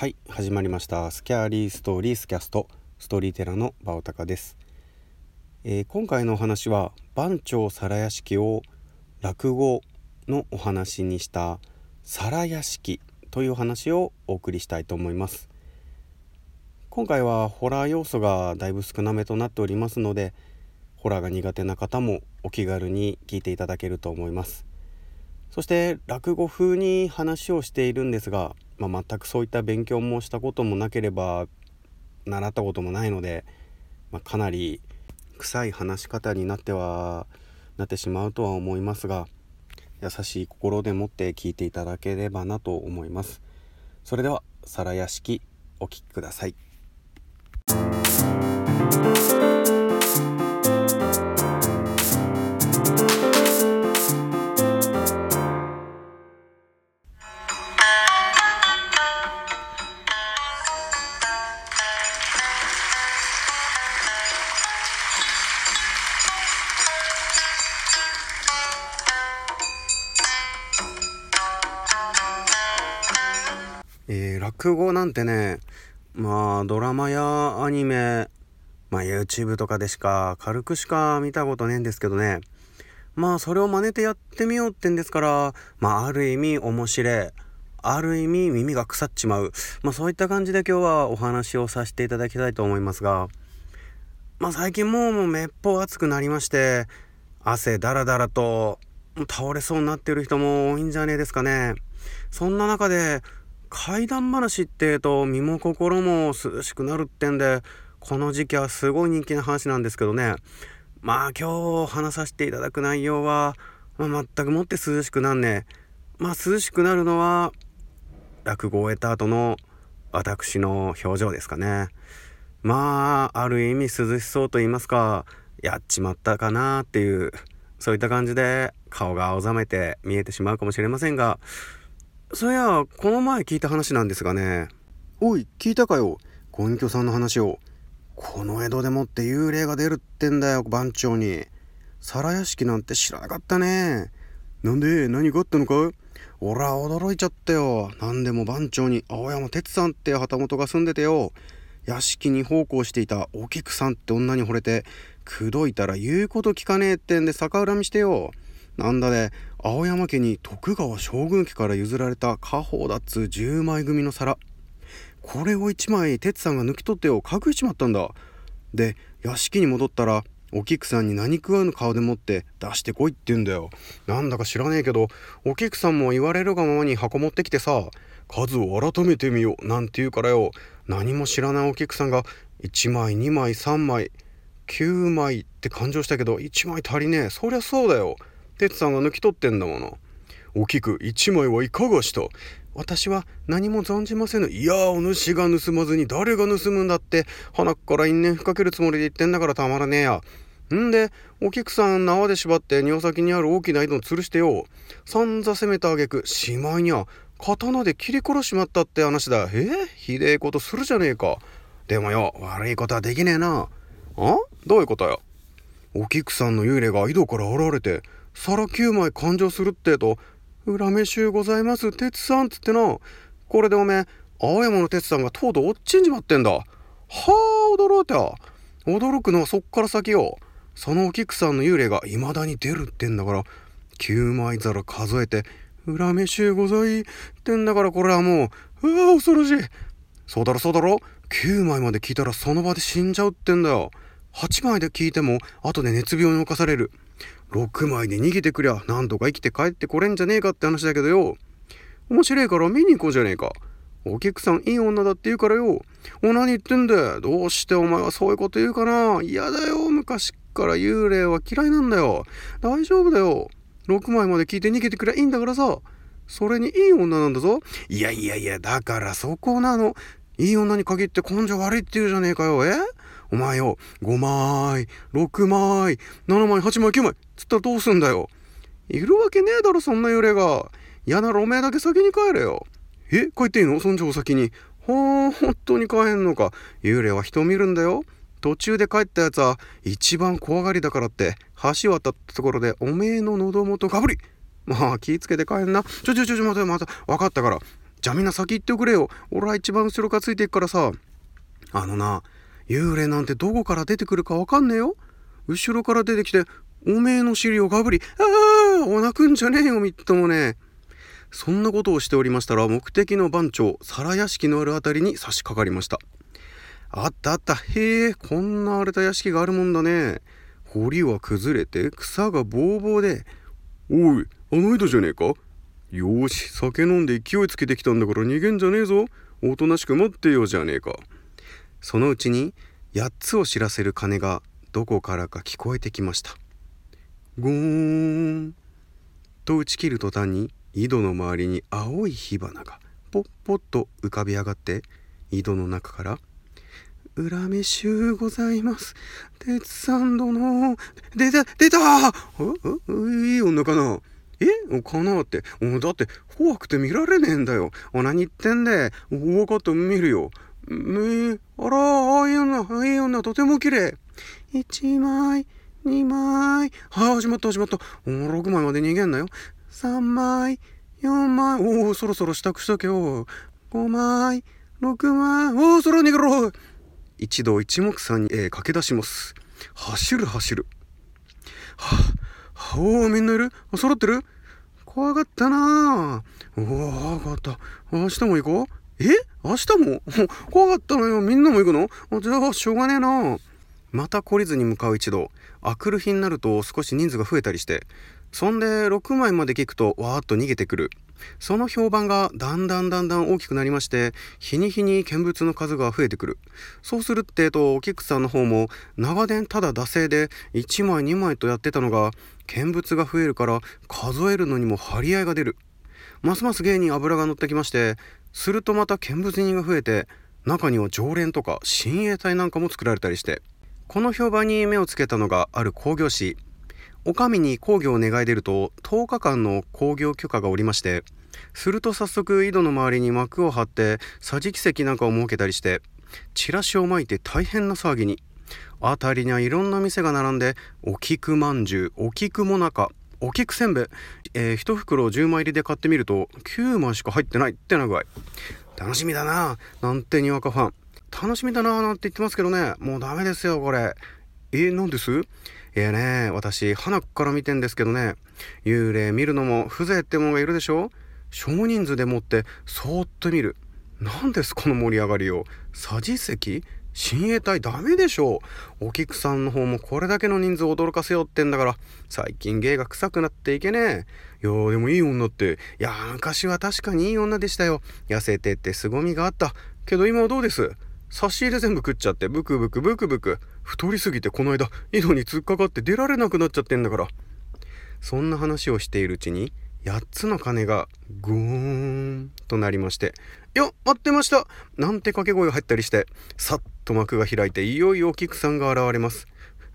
はい始まりました。スキャーリーストーリースキャスト。ストーリーテラーのバオタカです、えー、今回のお話は番長皿屋敷を落語のお話にした皿屋敷という話をお送りしたいと思います。今回はホラー要素がだいぶ少なめとなっておりますのでホラーが苦手な方もお気軽に聞いていただけると思います。そして落語風に話をしているんですがまあ、全くそういった勉強もしたこともなければ習ったこともないので、まあ、かなり臭い話し方になってはなってしまうとは思いますが優しい心でもって聞いていただければなと思います。それでは皿屋敷お聴きください。落語なんてねまあドラマやアニメまあ YouTube とかでしか軽くしか見たことねえんですけどね。まあそれを真似てやってみようってんですからまあある意味面白いある意味耳が腐っちまうまあそういった感じで今日はお話をさせていただきたいと思いますがまあ最近もうめっぽう暑くなりまして汗だらだらと倒れそうになってる人も多いんじゃねえですかね。そんな中で怪談話ってえと身も心も涼しくなるってんでこの時期はすごい人気な話なんですけどね。まあ今日話させていただく内容は、まあ、全くもって涼しくなんねまあ涼しくなるのは落語を終えた後の私の表情ですかね。まあある意味涼しそうと言いますかやっちまったかなっていうそういった感じで顔が青ざめて見えてしまうかもしれませんがそりゃこの前聞いた話なんですがね。おい聞いたかよ。ご隠居さんの話を。この江戸でもって幽霊が出るってんだよ番長に。皿屋敷なんて知らなかったね。なんで何があったのか？俺は驚いちゃったよ。何でも番長に青山哲さんって旗本が住んでてよ。屋敷に奉公していたお菊さんって女に惚れて口説いたら言うこと聞かねえってんで逆恨みしてよ。なんだね青山家に徳川将軍家から譲られた家宝だっつ10枚組の皿。これを1枚哲さんが抜き取ってよ隠しちまったんだ。で屋敷に戻ったらお菊さんに何食わぬ顔でもって出してこいって言うんだよ。なんだか知らねえけどお菊さんも言われるがままに箱持ってきてさ数を改めてみようなんて言うからよ。何も知らないお菊さんが1枚2枚3枚9枚って勘定したけど1枚足りねえ。そりゃそうだよ。哲さんが抜き取ってんだもの。お菊一枚はいかがした？私は何も存じませぬ。いやお主が盗まずに誰が盗むんだって、鼻から因縁ふかけるつもりで言ってんだからたまらねえや。んで、お菊さん縄で縛って庭先にある大きな井戸を吊るしてよ。散々攻めた挙句、しまいには刀で切り殺しまったって話だ。え？ひでえことするじゃねえか。でもよ、悪いことはできねえな。あ？どういうことよ？お菊さんの幽霊が井戸から現れて、皿9枚勘定するってと、恨めしゅうございます、鉄さんっつってな。これでおめえ、青山の鉄さんがとうとう落ちんじまってんだ。はあ、驚いた。驚くのはそっから先よ。そのお菊さんの幽霊が未だに出るってんだから、9枚皿数えて、恨めしゅうございってんだからこれはもう、うわ恐ろしい。そうだろそうだろ ?9 枚まで聞いたらその場で死んじゃうってんだよ。8枚で聞いても後で熱病に侵される。6枚で逃げてくりゃなんとか生きて帰ってこれんじゃねえかって話だけどよ。面白いから見に行こうじゃねえか。お客さんいい女だって言うからよ。お何言ってんだよ。どうしてお前はそういうこと言うかな。嫌だよ。昔から幽霊は嫌いなんだよ。大丈夫だよ。6枚まで聞いて逃げてくりゃいいんだからさ。それにいい女なんだぞ。いやいやいやだからそこなの。いい女に限って根性悪いって言うじゃねえかよ。え？お前よ、5枚、6枚、7枚、8枚、9枚、つったらどうすんだよ。いるわけねえだろ、そんな幽霊が。嫌ならおめえだけ先に帰れよ。え帰っていいの？そんじょお先に。はあ、本当に帰んのか。幽霊は人見るんだよ。途中で帰ったやつは一番怖がりだからって橋渡ったところでおめえの喉元かぶりまあ気ぃつけて帰んなちょちょちょちょ待て待て分かったからじゃあみんな先行っておくれよ俺は一番後ろからついていくからさあのな幽霊なんてどこから出てくるかわかんねえよ後ろから出てきておめえの尻をがぶりああお泣くんじゃねえよみっともね。そんなことをしておりましたら目的の番長皿屋敷のあるあたりに差し掛かりました。あったあった。へえこんな荒れた屋敷があるもんだね。堀は崩れて草がぼうぼうで。おいあの井戸じゃねえか？よし酒飲んで勢いつけてきたんだから逃げんじゃねえぞ。おとなしく待ってよじゃねえか。そのうちに8つを知らせる鐘がどこからか聞こえてきました。ゴーンと打ち切る途端に井戸の周りに青い火花がポッポッと浮かび上がって井戸の中から「恨めしゅうございます。鉄さん殿出た出たいい女かなえ？かな？ってだって怖くて見られねえんだよ。何言ってんで分かった見るよ。ねえ？あらああいう女ああいう女とても綺麗。1枚2枚。はあ始まった始まった。6枚まで逃げんなよ。3枚。4枚。おおそろそろ支度しとけよ。5枚。6枚。おおそろ逃げろ。一度一目散に、えー、駆け出します。走る走る。はあおおみんないる？揃ってる？怖かったな。おお分かった。明日も行こう？え？明日も？怖かったのよ。みんなも行くの？じゃあしょうがねえな。また懲りずに向かう一度。あくる日になると少し人数が増えたりしてそんで6枚まで聞くとわーっと逃げてくる。その評判がだんだんだんだん大きくなりまして日に日に見物の数が増えてくる。そうするってとお菊さんの方も長年ただ惰性で1枚2枚とやってたのが見物が増えるから数えるのにも張り合いが出る。ますます芸に油が乗ってきましてするとまた見物人が増えて中には常連とか親衛隊なんかも作られたりして。この評判に目をつけたのがある工業士お上に工業を願い出ると10日間の工業許可がおりましてすると早速井戸の周りに幕を張って桟敷席なんかを設けたりしてチラシをまいて大変な騒ぎに。辺りにはいろんな店が並んでお菊まんじゅうお菊もなかお菊せんべい、えー、1袋10枚入りで買ってみると9枚しか入ってないってな具合。楽しみだななんてにわかファン。楽しみだななんて言ってますけどねもうダメですよこれえー、何です？えーね、私、花から見てんですけどね、幽霊見るのも風情ってもんがいるでしょ？少人数でもってそーっと見る。何ですこの盛り上がりを。桟敷？席親衛隊ダメでしょ？う。お菊さんの方もこれだけの人数を驚かせようってんだから、最近芸が臭くなっていけねえ。いやでもいい女って、いや昔は確かにいい女でしたよ。痩せてって凄みがあった。けど今はどうです？差し入れ全部食っちゃってブクブクブクブク太りすぎてこの間井戸に突っかかって出られなくなっちゃってんだからそんな話をしているうちに8つの鐘がグーンとなりまして「よ待ってました!」なんて掛け声が入ったりしてさっと幕が開いていよいよお菊さんが現れます。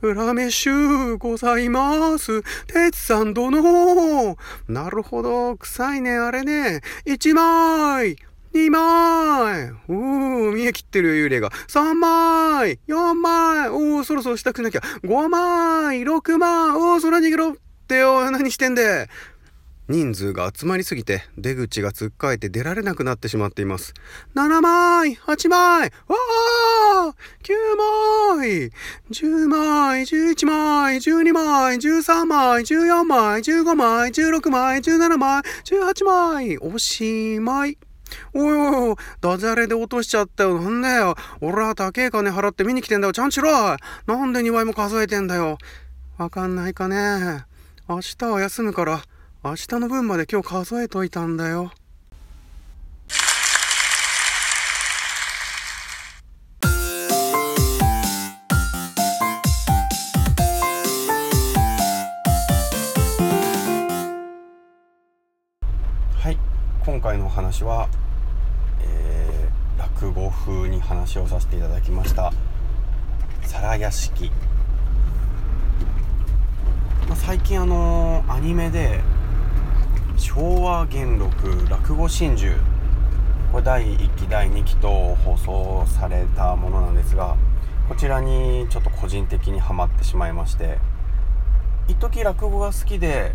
恨めしゅうございます。鉄さん殿。なるほど。臭いね、あれね。一枚。2枚おー、見え切ってる幽霊が。3枚 !4 枚おー、そろそろ支度しなきゃ。5枚 !6 枚おー、空逃げろってよ、何してんで人数が集まりすぎて出口がつっかえて出られなくなってしまっています。7枚 !8 枚わー !9 枚 !10 枚 !11 枚 !12 枚 !13 枚 !14 枚 !15 枚 !16 枚 !17 枚 !18 枚おしまいおいおいおい、ダジャレで落としちゃったよ。なんだよ。俺は高え金払って見に来てんだよ。ちゃんしろなんで2倍も数えてんだよ。わかんないかね。明日は休むから、明日の分まで今日数えといたんだよ。今回のお話は落語風に話をさせていただきました。皿屋敷、まあ、最近あのー、アニメで昭和元禄落語真珠。これ第1期第2期と放送されたものなんですがこちらにちょっと個人的にはまってしまいまして。一時落語が好きで、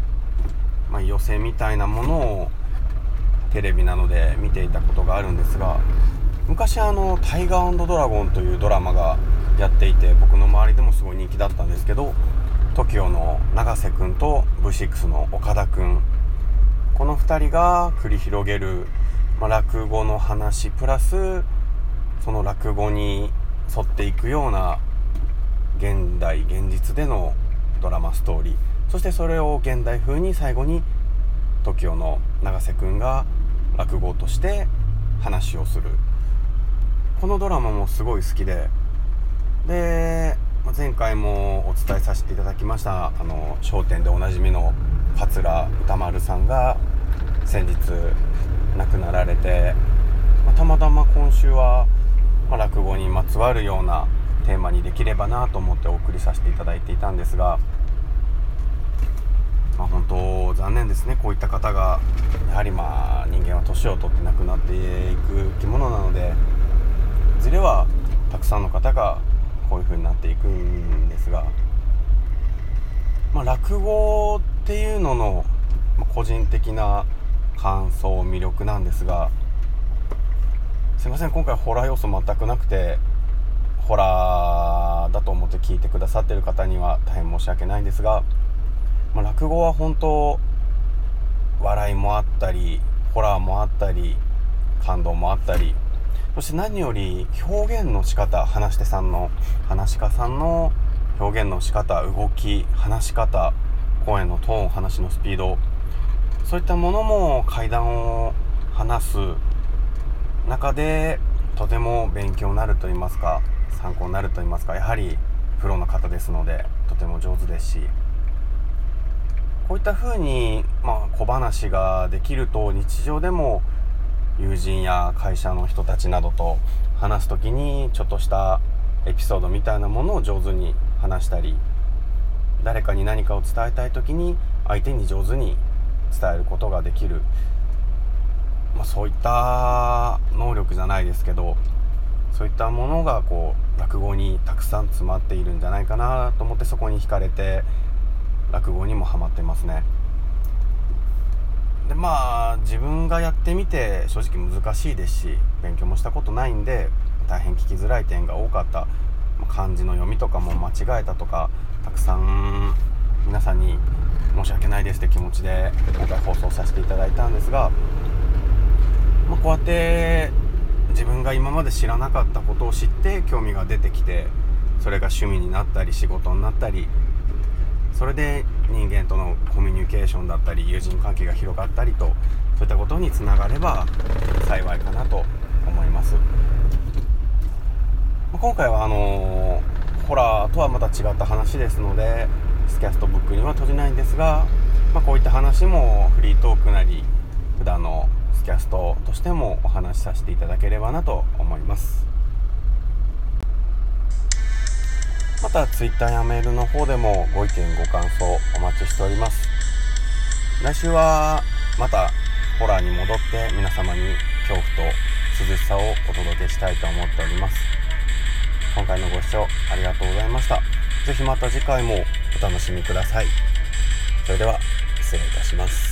まあ、寄席みたいなものをテレビなどで見ていたことがあるんですが昔あの「タイガードラゴン」というドラマがやっていて僕の周りでもすごい人気だったんですけど TOKIO の永瀬君と V6 の岡田君この2人が繰り広げる、まあ、落語の話プラスその落語に沿っていくような現代現実でのドラマストーリー。そしてそれを現代風に最後に TOKIO の永瀬君が落語として話をする。このドラマもすごい好きで。で前回もお伝えさせていただきましたあの『笑点』でおなじみの桂歌丸さんが先日亡くなられて、またまたま今週は、ま落語にまつわるようなテーマにできればなと思ってお送りさせていただいていたんですが、まあ、本当残念ですね。こういった方がやはりまあ人間は年を取って亡くなっていく生き物なのでいずれはたくさんの方がこういう風になっていくんですが、まあ、落語っていうのの個人的な感想魅力なんですがすいません今回ホラー要素全くなくてホラーだと思って聞いてくださってる方には大変申し訳ないんですが、まあ、落語は本当笑いもあったりホラーもあったり感動もあったりそして何より表現の仕方話し手さんの話し家さんの表現の仕方動き話し方声のトーン話のスピードそういったものも階段を話す中でとても勉強になると言いますか参考になると言いますかやはりプロの方ですのでとても上手ですしこういった風にまあ小話ができると日常でも友人や会社の人たちなどと話す時にちょっとしたエピソードみたいなものを上手に話したり誰かに何かを伝えたい時に相手に上手に伝えることができる、まあ、そういった能力じゃないですけどそういったものがこう落語にたくさん詰まっているんじゃないかなと思ってそこに惹かれて落語にもハマってますね。でまあ自分がやってみて正直難しいですし勉強もしたことないんで大変聞きづらい点が多かった漢字の読みとかも間違えたとかたくさん皆さんに申し訳ないですって気持ちで今回放送させていただいたんですが、まあ、こうやって自分が今まで知らなかったことを知って興味が出てきてそれが趣味になったり仕事になったりそれで人間とのコミュニケーションだったり友人関係が広がったりとそういったことにつながれば幸いかなと思います。今回はあのー、ホラーとはまた違った話ですのでスキャストブックには閉じないんですが、まあ、こういった話もフリートークなり普段のスキャストとしてもお話しさせていただければなと思います。また Twitter やメールの方でもご意見ご感想お待ちしております。来週はまたホラーに戻って皆様に恐怖と涼しさをお届けしたいと思っております。今回のご視聴ありがとうございました。是非また次回もお楽しみください。それでは失礼いたします。